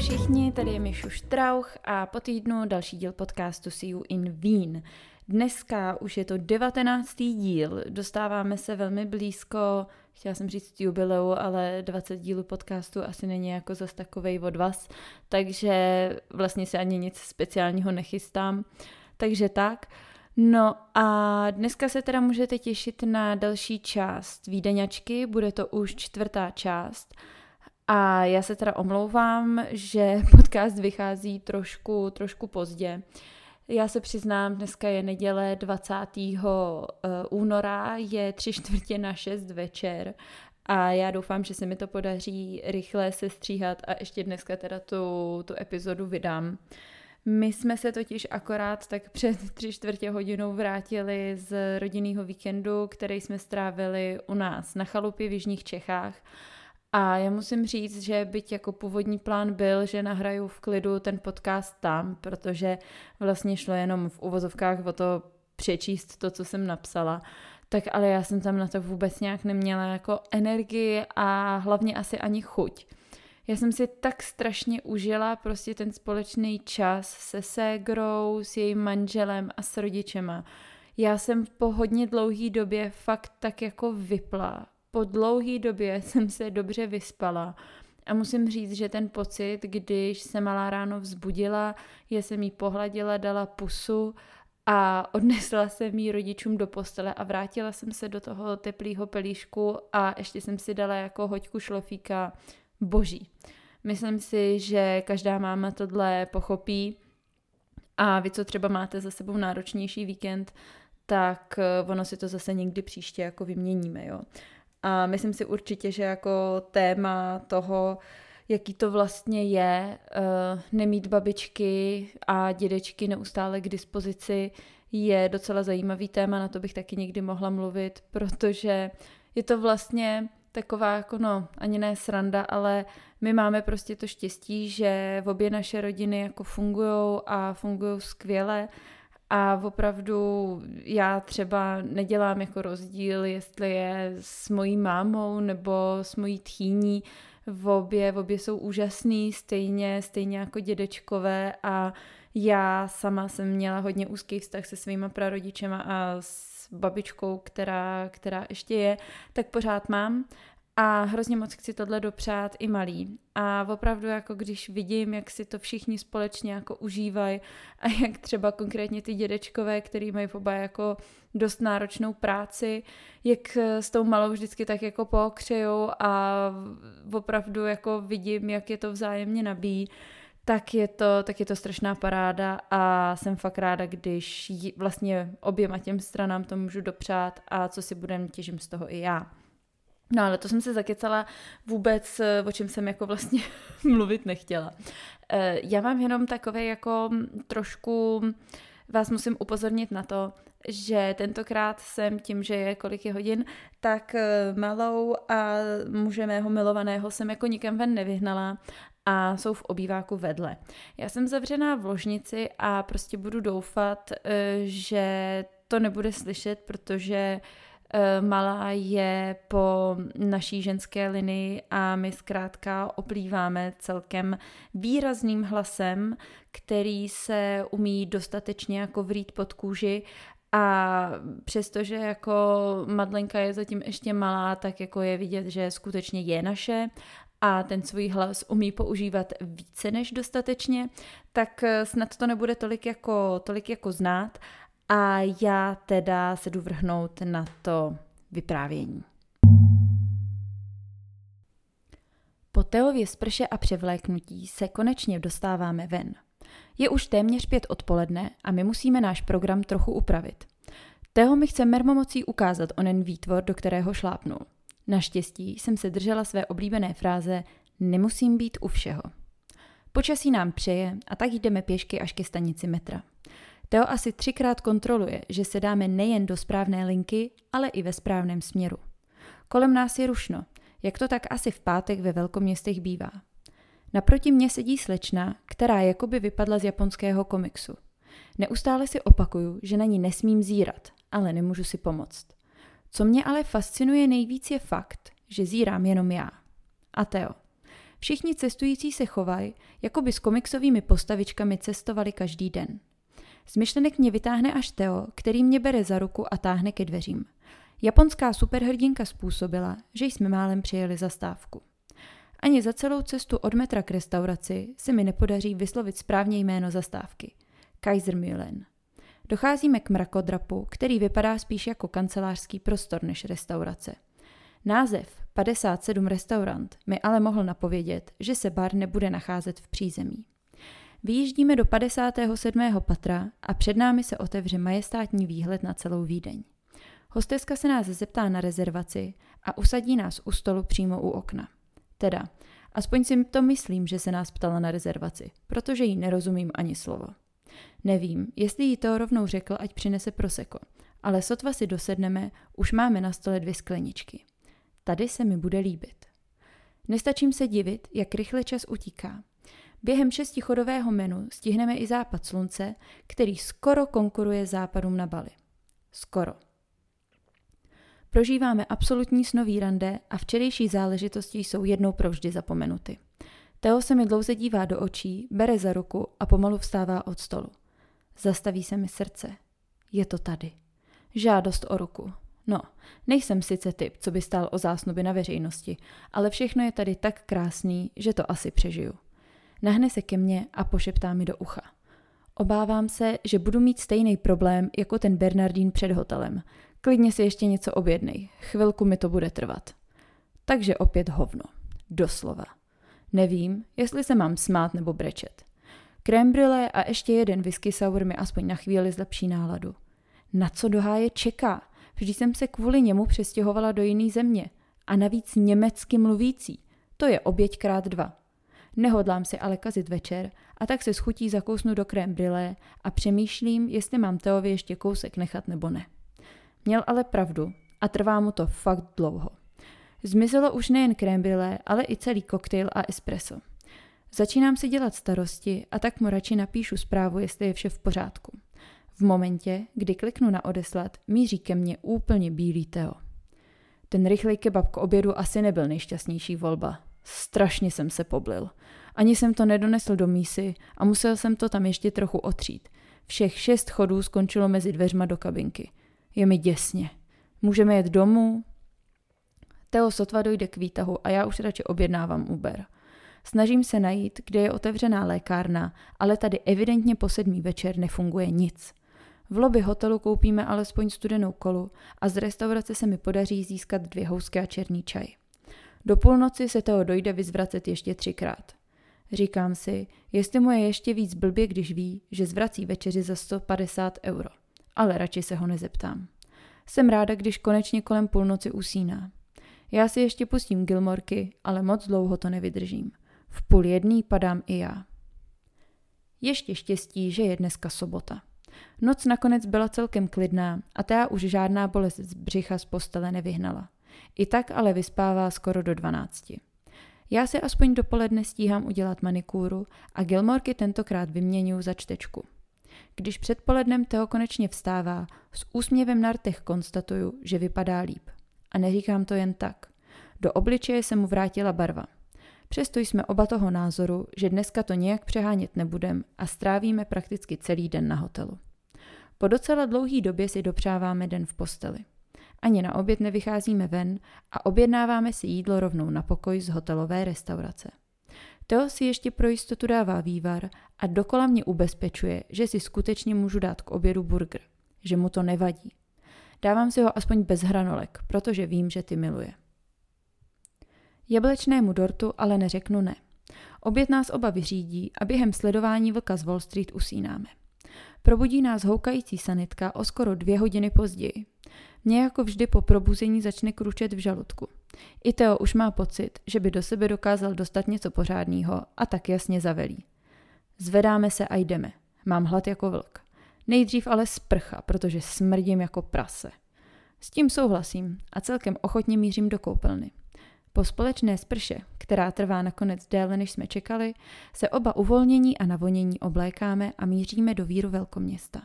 Všichni, tady je Mišu Štrauch a po týdnu další díl podcastu See You in Wien. Dneska už je to devatenáctý díl, dostáváme se velmi blízko, chtěla jsem říct jubileu, ale 20 dílů podcastu asi není jako zas takovej od vás, takže vlastně se ani nic speciálního nechystám. Takže tak. No a dneska se teda můžete těšit na další část výdeňačky, bude to už čtvrtá část. A já se teda omlouvám, že podcast vychází trošku, trošku pozdě. Já se přiznám, dneska je neděle 20. Eh, února, je tři čtvrtě na šest večer a já doufám, že se mi to podaří rychle se stříhat a ještě dneska teda tu, tu epizodu vydám. My jsme se totiž akorát tak před tři čtvrtě hodinou vrátili z rodinného víkendu, který jsme strávili u nás na chalupě v Jižních Čechách. A já musím říct, že byť jako původní plán byl, že nahraju v klidu ten podcast tam, protože vlastně šlo jenom v uvozovkách o to přečíst to, co jsem napsala, tak ale já jsem tam na to vůbec nějak neměla jako energii a hlavně asi ani chuť. Já jsem si tak strašně užila prostě ten společný čas se ségrou, s jejím manželem a s rodičema. Já jsem po hodně dlouhý době fakt tak jako vypla. Po dlouhý době jsem se dobře vyspala. A musím říct, že ten pocit, když se malá ráno vzbudila, já jsem jí pohladila, dala pusu a odnesla jsem jí rodičům do postele a vrátila jsem se do toho teplého pelíšku a ještě jsem si dala jako hoďku šlofíka boží. Myslím si, že každá máma tohle pochopí a vy, co třeba máte za sebou náročnější víkend, tak eh, ono si to zase někdy příště jako vyměníme, jo. A myslím si určitě, že jako téma toho, jaký to vlastně je uh, nemít babičky a dědečky neustále k dispozici, je docela zajímavý téma, na to bych taky někdy mohla mluvit, protože je to vlastně taková jako no, ani ne sranda, ale my máme prostě to štěstí, že v obě naše rodiny jako fungují a fungují skvěle a opravdu já třeba nedělám jako rozdíl, jestli je s mojí mámou nebo s mojí tchýní, v obě, v obě jsou úžasný, stejně, stejně jako dědečkové. A já sama jsem měla hodně úzký vztah se svýma prarodičema a s babičkou, která, která ještě je, tak pořád mám a hrozně moc chci tohle dopřát i malý. A opravdu jako když vidím, jak si to všichni společně jako užívají a jak třeba konkrétně ty dědečkové, který mají oba jako dost náročnou práci, jak s tou malou vždycky tak jako pokřejou a opravdu jako vidím, jak je to vzájemně nabíjí, tak je to, tak je to strašná paráda a jsem fakt ráda, když vlastně oběma těm stranám to můžu dopřát a co si budem, těžím z toho i já. No ale to jsem se zakecala vůbec, eh, o čem jsem jako vlastně mluvit nechtěla. Eh, já mám jenom takové jako trošku, vás musím upozornit na to, že tentokrát jsem tím, že je kolik je hodin, tak eh, malou a muže mého milovaného jsem jako nikam ven nevyhnala a jsou v obýváku vedle. Já jsem zavřená v ložnici a prostě budu doufat, že to nebude slyšet, protože Eh, malá je po naší ženské linii a my zkrátka oplýváme celkem výrazným hlasem, který se umí dostatečně jako vrít pod kůži. A přestože jako Madlenka je zatím ještě malá, tak jako je vidět, že skutečně je naše a ten svůj hlas umí používat více než dostatečně, tak eh, snad to nebude tolik jako, tolik jako znát a já teda se jdu vrhnout na to vyprávění. Po Teově sprše a převléknutí se konečně dostáváme ven. Je už téměř pět odpoledne a my musíme náš program trochu upravit. Teo mi chce mermomocí ukázat onen výtvor, do kterého šlápnul. Naštěstí jsem se držela své oblíbené fráze nemusím být u všeho. Počasí nám přeje a tak jdeme pěšky až ke stanici metra. Teo asi třikrát kontroluje, že se dáme nejen do správné linky, ale i ve správném směru. Kolem nás je rušno, jak to tak asi v pátek ve velkoměstech bývá. Naproti mně sedí slečna, která jakoby vypadla z japonského komiksu. Neustále si opakuju, že na ní nesmím zírat, ale nemůžu si pomoct. Co mě ale fascinuje nejvíc je fakt, že zírám jenom já. A Teo. Všichni cestující se chovají, jako by s komiksovými postavičkami cestovali každý den. Z myšlenek mě vytáhne až Teo, který mě bere za ruku a táhne ke dveřím. Japonská superhrdinka způsobila, že jsme málem přijeli zastávku. Ani za celou cestu od metra k restauraci se mi nepodaří vyslovit správně jméno zastávky. Kaisermühlen. Docházíme k mrakodrapu, který vypadá spíš jako kancelářský prostor než restaurace. Název 57 restaurant mi ale mohl napovědět, že se bar nebude nacházet v přízemí. Vyjíždíme do 57. patra a před námi se otevře majestátní výhled na celou Vídeň. Hosteska se nás zeptá na rezervaci a usadí nás u stolu přímo u okna. Teda, aspoň si to myslím, že se nás ptala na rezervaci, protože jí nerozumím ani slovo. Nevím, jestli jí to rovnou řekl, ať přinese proseko, ale sotva si dosedneme, už máme na stole dvě skleničky. Tady se mi bude líbit. Nestačím se divit, jak rychle čas utíká. Během šestichodového menu stihneme i západ slunce, který skoro konkuruje západům na Bali. Skoro. Prožíváme absolutní snový rande a včerejší záležitosti jsou jednou provždy zapomenuty. Teo se mi dlouze dívá do očí, bere za ruku a pomalu vstává od stolu. Zastaví se mi srdce. Je to tady. Žádost o ruku. No, nejsem sice typ, co by stál o zásnuby na veřejnosti, ale všechno je tady tak krásný, že to asi přežiju. Nahne se ke mně a pošeptá mi do ucha. Obávám se, že budu mít stejný problém jako ten Bernardín před hotelem. Klidně si ještě něco objednej. Chvilku mi to bude trvat. Takže opět hovno. Doslova. Nevím, jestli se mám smát nebo brečet. Krembrile a ještě jeden whisky sour mi aspoň na chvíli zlepší náladu. Na co doháje čeká? Vždy jsem se kvůli němu přestěhovala do jiné země. A navíc německy mluvící. To je oběť krát dva. Nehodlám si ale kazit večer a tak se schutí zakousnu do krém brille a přemýšlím, jestli mám Teovi ještě kousek nechat nebo ne. Měl ale pravdu a trvá mu to fakt dlouho. Zmizelo už nejen krém brille, ale i celý koktejl a espresso. Začínám si dělat starosti a tak mu radši napíšu zprávu, jestli je vše v pořádku. V momentě, kdy kliknu na odeslat, míří ke mně úplně bílý Teo. Ten rychlej kebab k obědu asi nebyl nejšťastnější volba. Strašně jsem se poblil. Ani jsem to nedonesl do mísy a musel jsem to tam ještě trochu otřít. Všech šest chodů skončilo mezi dveřma do kabinky. Je mi děsně. Můžeme jet domů? Teo sotva dojde k výtahu a já už radši objednávám Uber. Snažím se najít, kde je otevřená lékárna, ale tady evidentně po sedmý večer nefunguje nic. V lobby hotelu koupíme alespoň studenou kolu a z restaurace se mi podaří získat dvě housky a černý čaj. Do půlnoci se toho dojde vyzvracet ještě třikrát. Říkám si, jestli mu je ještě víc blbě, když ví, že zvrací večeři za 150 euro. Ale radši se ho nezeptám. Jsem ráda, když konečně kolem půlnoci usíná. Já si ještě pustím Gilmorky, ale moc dlouho to nevydržím. V půl jedný padám i já. Ještě štěstí, že je dneska sobota. Noc nakonec byla celkem klidná a ta už žádná bolest z břicha z postele nevyhnala. I tak ale vyspává skoro do dvanácti. Já si aspoň dopoledne stíhám udělat manikúru a Gilmorky tentokrát vyměňuji za čtečku. Když předpolednem Teo konečně vstává, s úsměvem na rtech konstatuju, že vypadá líp. A neříkám to jen tak. Do obličeje se mu vrátila barva. Přesto jsme oba toho názoru, že dneska to nějak přehánět nebudem a strávíme prakticky celý den na hotelu. Po docela dlouhý době si dopřáváme den v posteli. Ani na oběd nevycházíme ven a objednáváme si jídlo rovnou na pokoj z hotelové restaurace. Teo si ještě pro jistotu dává vývar a dokola mě ubezpečuje, že si skutečně můžu dát k obědu burger, že mu to nevadí. Dávám si ho aspoň bez hranolek, protože vím, že ty miluje. Jablečnému dortu ale neřeknu ne. Oběd nás oba vyřídí a během sledování vlka z Wall Street usínáme. Probudí nás houkající sanitka o skoro dvě hodiny později. Mě jako vždy po probuzení začne kručet v žaludku. I Teo už má pocit, že by do sebe dokázal dostat něco pořádného a tak jasně zavelí. Zvedáme se a jdeme. Mám hlad jako vlk. Nejdřív ale sprcha, protože smrdím jako prase. S tím souhlasím a celkem ochotně mířím do koupelny. Po společné sprše, která trvá nakonec déle, než jsme čekali, se oba uvolnění a navonění oblékáme a míříme do víru velkoměsta.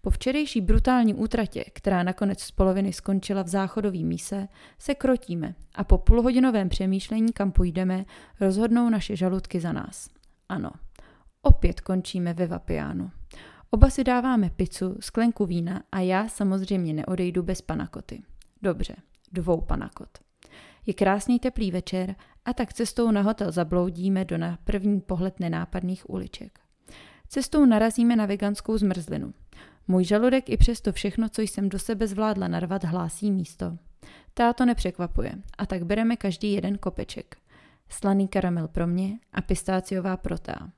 Po včerejší brutální útratě, která nakonec z poloviny skončila v záchodový míse, se krotíme a po půlhodinovém přemýšlení, kam půjdeme, rozhodnou naše žaludky za nás. Ano, opět končíme ve Vapiánu. Oba si dáváme pizzu, sklenku vína a já samozřejmě neodejdu bez panakoty. Dobře, dvou panakot. Je krásný teplý večer a tak cestou na hotel zabloudíme do na první pohled nenápadných uliček. Cestou narazíme na veganskou zmrzlinu. Můj žaludek i přesto všechno, co jsem do sebe zvládla narvat, hlásí místo. Tá to nepřekvapuje a tak bereme každý jeden kopeček. Slaný karamel pro mě a pistáciová pro tá.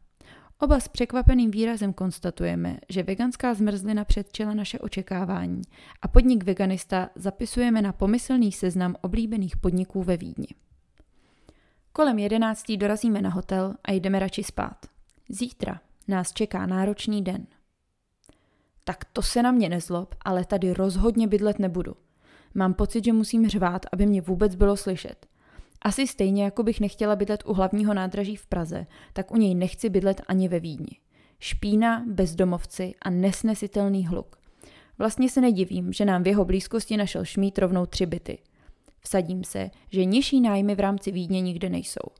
Oba s překvapeným výrazem konstatujeme, že veganská zmrzlina předčila naše očekávání a podnik veganista zapisujeme na pomyslný seznam oblíbených podniků ve Vídni. Kolem jedenáctí dorazíme na hotel a jdeme radši spát. Zítra nás čeká náročný den. Tak to se na mě nezlob, ale tady rozhodně bydlet nebudu. Mám pocit, že musím řvát, aby mě vůbec bylo slyšet. Asi stejně, jako bych nechtěla bydlet u hlavního nádraží v Praze, tak u něj nechci bydlet ani ve Vídni. Špína, bezdomovci a nesnesitelný hluk. Vlastně se nedivím, že nám v jeho blízkosti našel šmít rovnou tři byty. Vsadím se, že nižší nájmy v rámci Vídně nikde nejsou.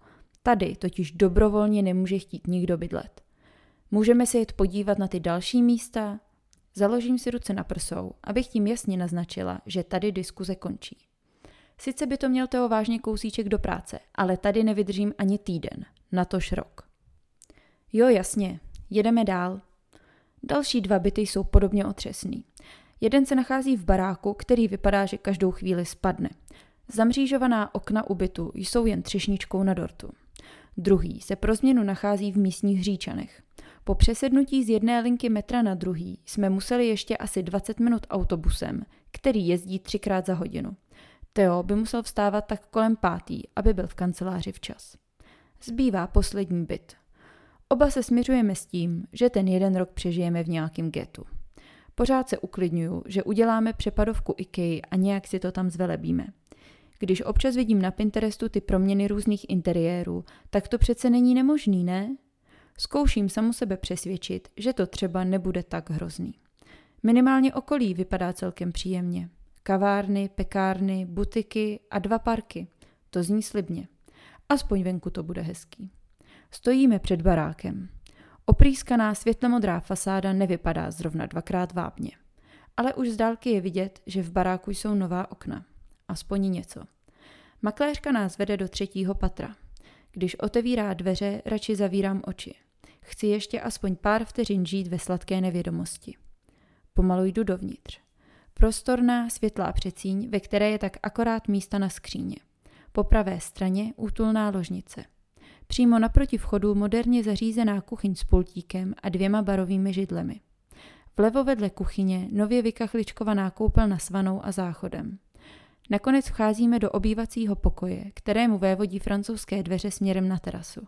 Tady totiž dobrovolně nemůže chtít nikdo bydlet. Můžeme se jet podívat na ty další místa? Založím si ruce na prsou, abych tím jasně naznačila, že tady diskuze končí. Sice by to měl Teo vážně kousíček do práce, ale tady nevydržím ani týden, natož rok. Jo, jasně, jedeme dál. Další dva byty jsou podobně otřesný. Jeden se nachází v baráku, který vypadá, že každou chvíli spadne. Zamřížovaná okna u bytu jsou jen třešničkou na dortu. Druhý se pro změnu nachází v místních hříčanech. Po přesednutí z jedné linky metra na druhý jsme museli ještě asi 20 minut autobusem, který jezdí třikrát za hodinu. Theo by musel vstávat tak kolem pátý, aby byl v kanceláři včas. Zbývá poslední byt. Oba se směřujeme s tím, že ten jeden rok přežijeme v nějakém getu. Pořád se uklidňuju, že uděláme přepadovku IKEA a nějak si to tam zvelebíme. Když občas vidím na Pinterestu ty proměny různých interiérů, tak to přece není nemožný, ne? Zkouším samu sebe přesvědčit, že to třeba nebude tak hrozný. Minimálně okolí vypadá celkem příjemně. Kavárny, pekárny, butiky a dva parky. To zní slibně. Aspoň venku to bude hezký. Stojíme před barákem. Oprýskaná světlemodrá fasáda nevypadá zrovna dvakrát vábně. Ale už z dálky je vidět, že v baráku jsou nová okna. Aspoň něco. Makléřka nás vede do třetího patra. Když otevírá dveře, radši zavírám oči. Chci ještě aspoň pár vteřin žít ve sladké nevědomosti. Pomalu jdu dovnitř. Prostorná, světlá přecíň, ve které je tak akorát místa na skříně. Po pravé straně útulná ložnice. Přímo naproti vchodu moderně zařízená kuchyň s pultíkem a dvěma barovými židlemi. Vlevo vedle kuchyně nově vykachličkovaná koupelna s vanou a záchodem. Nakonec vcházíme do obývacího pokoje, kterému vévodí francouzské dveře směrem na terasu.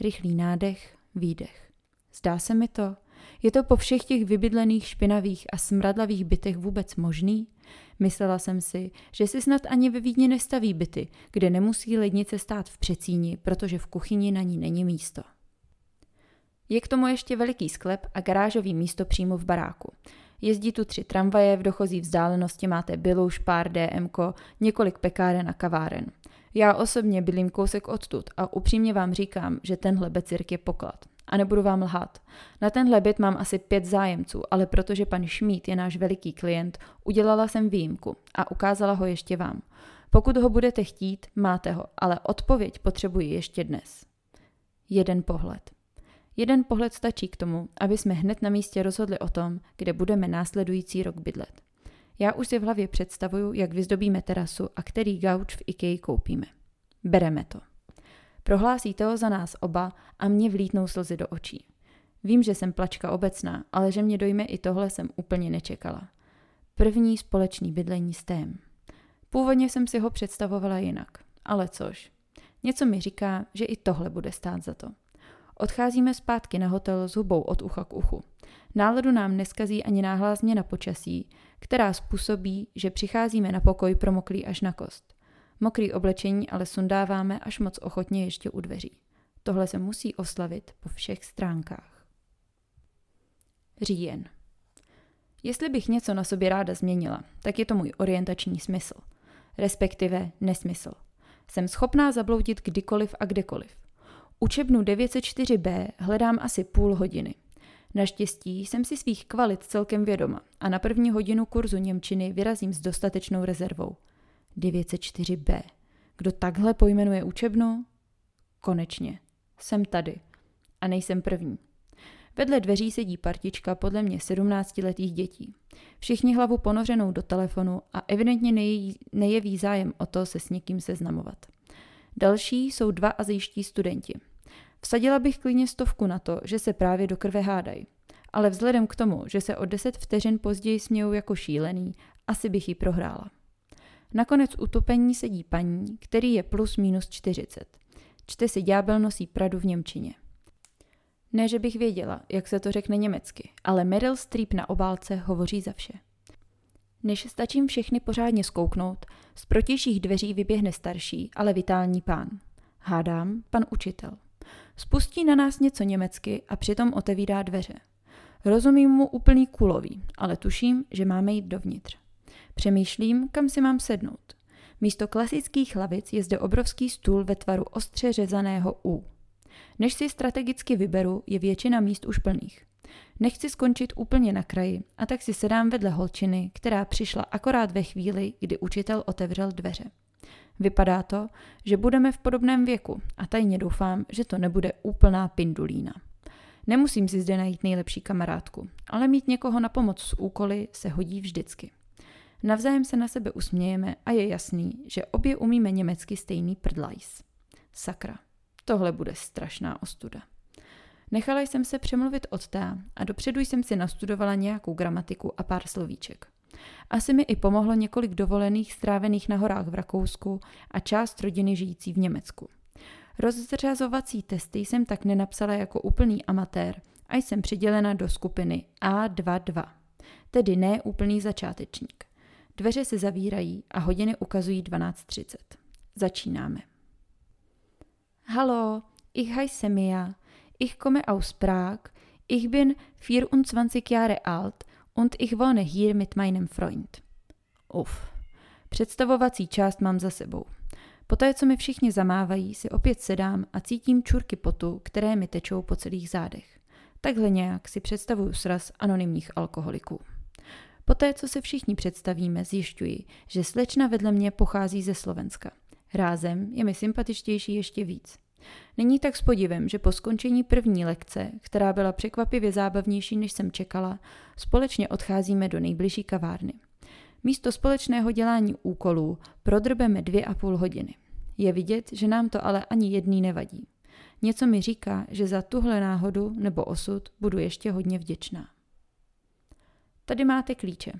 Rychlý nádech, výdech. Zdá se mi to, je to po všech těch vybydlených špinavých a smradlavých bytech vůbec možný? Myslela jsem si, že si snad ani ve Vídni nestaví byty, kde nemusí lednice stát v přecíni, protože v kuchyni na ní není místo. Je k tomu ještě veliký sklep a garážový místo přímo v baráku. Jezdí tu tři tramvaje, v dochozí vzdálenosti máte Biluš, pár DMK, několik pekáren a kaváren. Já osobně bydlím kousek odtud a upřímně vám říkám, že tenhle becirk je poklad. A nebudu vám lhát. Na tenhle byt mám asi pět zájemců, ale protože pan Šmít je náš veliký klient, udělala jsem výjimku a ukázala ho ještě vám. Pokud ho budete chtít, máte ho, ale odpověď potřebuji ještě dnes. Jeden pohled. Jeden pohled stačí k tomu, aby jsme hned na místě rozhodli o tom, kde budeme následující rok bydlet. Já už si v hlavě představuju, jak vyzdobíme terasu a který gauč v IKEA koupíme. Bereme to. Prohlásí toho za nás oba a mě vlítnou slzy do očí. Vím, že jsem plačka obecná, ale že mě dojme i tohle jsem úplně nečekala. První společný bydlení s tém. Původně jsem si ho představovala jinak, ale což. Něco mi říká, že i tohle bude stát za to. Odcházíme zpátky na hotel s hubou od ucha k uchu. Náladu nám neskazí ani náhlá změna počasí, která způsobí, že přicházíme na pokoj promoklý až na kost. Mokrý oblečení ale sundáváme až moc ochotně ještě u dveří. Tohle se musí oslavit po všech stránkách. Říjen. Jestli bych něco na sobě ráda změnila, tak je to můj orientační smysl. Respektive nesmysl. Jsem schopná zabloudit kdykoliv a kdekoliv. Učebnu 904b hledám asi půl hodiny. Naštěstí jsem si svých kvalit celkem vědoma a na první hodinu kurzu Němčiny vyrazím s dostatečnou rezervou. 904b. Kdo takhle pojmenuje učebnu? Konečně. Jsem tady. A nejsem první. Vedle dveří sedí partička podle mě 17-letých dětí. Všichni hlavu ponořenou do telefonu a evidentně nejeví, zájem o to se s někým seznamovat. Další jsou dva azijští studenti. Vsadila bych klidně stovku na to, že se právě do krve hádají. Ale vzhledem k tomu, že se o deset vteřin později smějou jako šílený, asi bych ji prohrála. Nakonec utopení sedí paní, který je plus minus 40. Čte si ďábel nosí Pradu v Němčině. Ne, že bych věděla, jak se to řekne německy, ale Meryl Streep na obálce hovoří za vše. Než stačím všechny pořádně skouknout, z protějších dveří vyběhne starší, ale vitální pán. Hádám, pan učitel. Spustí na nás něco německy a přitom otevírá dveře. Rozumím mu úplný kulový, ale tuším, že máme jít dovnitř. Přemýšlím, kam si mám sednout. Místo klasických lavic je zde obrovský stůl ve tvaru ostře řezaného U. Než si strategicky vyberu, je většina míst už plných. Nechci skončit úplně na kraji a tak si sedám vedle holčiny, která přišla akorát ve chvíli, kdy učitel otevřel dveře. Vypadá to, že budeme v podobném věku a tajně doufám, že to nebude úplná pindulína. Nemusím si zde najít nejlepší kamarádku, ale mít někoho na pomoc s úkoly se hodí vždycky. Navzájem se na sebe usmějeme a je jasný, že obě umíme německy stejný prdlajs. Sakra, tohle bude strašná ostuda. Nechala jsem se přemluvit od té a dopředu jsem si nastudovala nějakou gramatiku a pár slovíček. Asi mi i pomohlo několik dovolených strávených na horách v Rakousku a část rodiny žijící v Německu. Rozřazovací testy jsem tak nenapsala jako úplný amatér a jsem přidělena do skupiny A22, tedy ne úplný začátečník. Dveře se zavírají a hodiny ukazují 12.30. Začínáme. Hallo, ich heiße Mia. Ich komme aus Prag. Ich bin 24 Jahre alt und ich wohne hier mit meinem Freund. Uf. Představovací část mám za sebou. Poté, co mi všichni zamávají, si opět sedám a cítím čurky potu, které mi tečou po celých zádech. Takhle nějak si představuju sraz anonymních alkoholiků. Poté, co se všichni představíme, zjišťuji, že slečna vedle mě pochází ze Slovenska. Rázem je mi sympatičtější ještě víc. Není tak s podivem, že po skončení první lekce, která byla překvapivě zábavnější, než jsem čekala, společně odcházíme do nejbližší kavárny. Místo společného dělání úkolů prodrbeme dvě a půl hodiny. Je vidět, že nám to ale ani jedný nevadí. Něco mi říká, že za tuhle náhodu nebo osud budu ještě hodně vděčná. Tady máte klíče.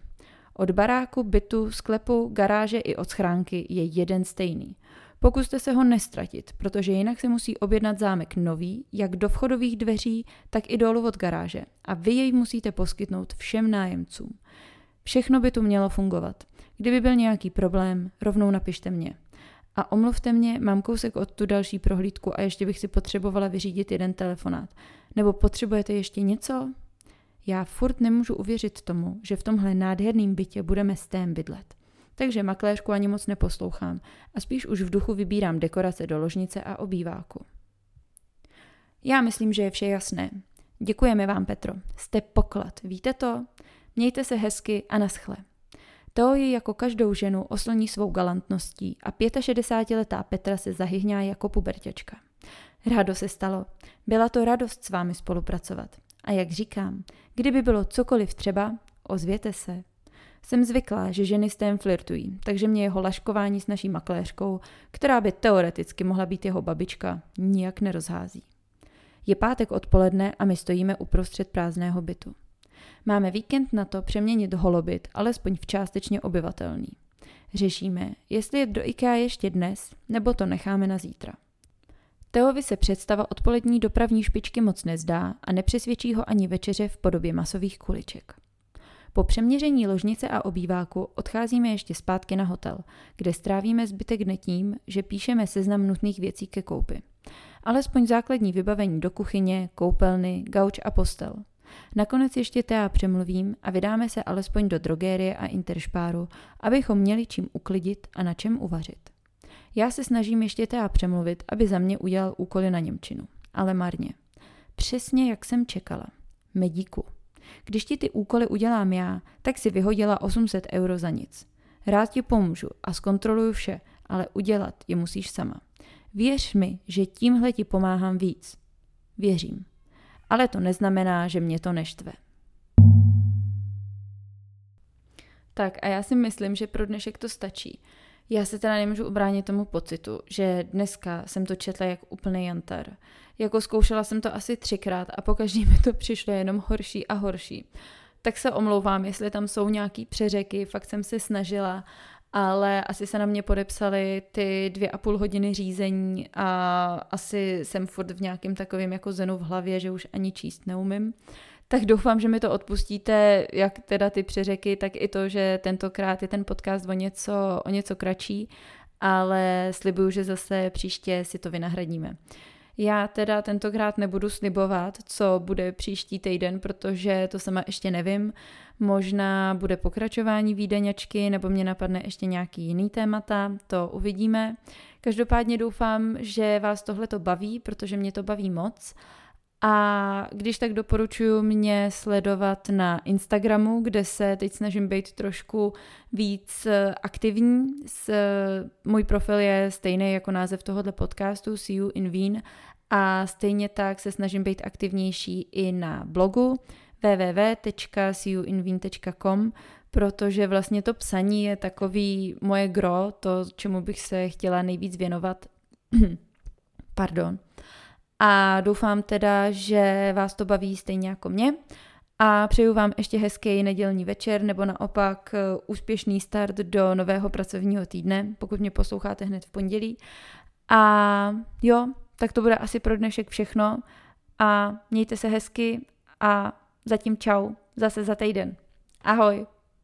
Od baráku, bytu, sklepu, garáže i od schránky je jeden stejný. Pokuste se ho nestratit, protože jinak se musí objednat zámek nový, jak do vchodových dveří, tak i dolů od garáže. A vy jej musíte poskytnout všem nájemcům. Všechno by tu mělo fungovat. Kdyby byl nějaký problém, rovnou napište mě. A omluvte mě, mám kousek od tu další prohlídku a ještě bych si potřebovala vyřídit jeden telefonát. Nebo potřebujete ještě něco? Já furt nemůžu uvěřit tomu, že v tomhle nádherném bytě budeme s tém bydlet. Takže makléřku ani moc neposlouchám a spíš už v duchu vybírám dekorace do ložnice a obýváku. Já myslím, že je vše jasné. Děkujeme vám, Petro. Jste poklad, víte to? Mějte se hezky a naschle. To ji jako každou ženu oslní svou galantností a 65-letá Petra se zahyhňá jako pubertěčka. Rádo se stalo. Byla to radost s vámi spolupracovat. A jak říkám, kdyby bylo cokoliv třeba, ozvěte se. Jsem zvyklá, že ženy s tém flirtují, takže mě jeho laškování s naší makléřkou, která by teoreticky mohla být jeho babička, nijak nerozhází. Je pátek odpoledne a my stojíme uprostřed prázdného bytu. Máme víkend na to přeměnit holobyt, alespoň v částečně obyvatelný. Řešíme, jestli je do IKEA ještě dnes, nebo to necháme na zítra. Teovi se představa odpolední dopravní špičky moc nezdá a nepřesvědčí ho ani večeře v podobě masových kuliček. Po přeměření ložnice a obýváku odcházíme ještě zpátky na hotel, kde strávíme zbytek dne tím, že píšeme seznam nutných věcí ke koupi. Alespoň základní vybavení do kuchyně, koupelny, gauč a postel. Nakonec ještě Tea přemluvím a vydáme se alespoň do drogérie a interšpáru, abychom měli čím uklidit a na čem uvařit. Já se snažím ještě Tea přemluvit, aby za mě udělal úkoly na Němčinu, ale marně. Přesně jak jsem čekala. Medíku. Když ti ty úkoly udělám já, tak si vyhodila 800 euro za nic. Rád ti pomůžu a zkontroluju vše, ale udělat je musíš sama. Věř mi, že tímhle ti pomáhám víc. Věřím. Ale to neznamená, že mě to neštve. Tak a já si myslím, že pro dnešek to stačí. Já se teda nemůžu ubránit tomu pocitu, že dneska jsem to četla jak úplný jantar. Jako zkoušela jsem to asi třikrát a po každý mi to přišlo jenom horší a horší. Tak se omlouvám, jestli tam jsou nějaký přeřeky, fakt jsem se snažila, ale asi se na mě podepsali ty dvě a půl hodiny řízení a asi jsem furt v nějakém takovém jako zenu v hlavě, že už ani číst neumím. Tak doufám, že mi to odpustíte, jak teda ty přeřeky, tak i to, že tentokrát je ten podcast o něco, o něco kratší, ale slibuju, že zase příště si to vynahradíme. Já teda tentokrát nebudu slibovat, co bude příští týden, protože to sama ještě nevím. Možná bude pokračování výdeňačky, nebo mě napadne ještě nějaký jiný témata, to uvidíme. Každopádně doufám, že vás tohle to baví, protože mě to baví moc. A když tak doporučuji mě sledovat na Instagramu, kde se teď snažím být trošku víc aktivní. S, můj profil je stejný jako název tohoto podcastu See You in Wien a stejně tak se snažím být aktivnější i na blogu www.seeyouinveen.com, protože vlastně to psaní je takový moje gro, to, čemu bych se chtěla nejvíc věnovat. Pardon. A doufám teda, že vás to baví stejně jako mě. A přeju vám ještě hezký nedělní večer nebo naopak eh, úspěšný start do nového pracovního týdne, pokud mě posloucháte hned v pondělí. A jo, tak to bude asi pro dnešek všechno. A mějte se hezky a zatím čau, zase za týden. Ahoj!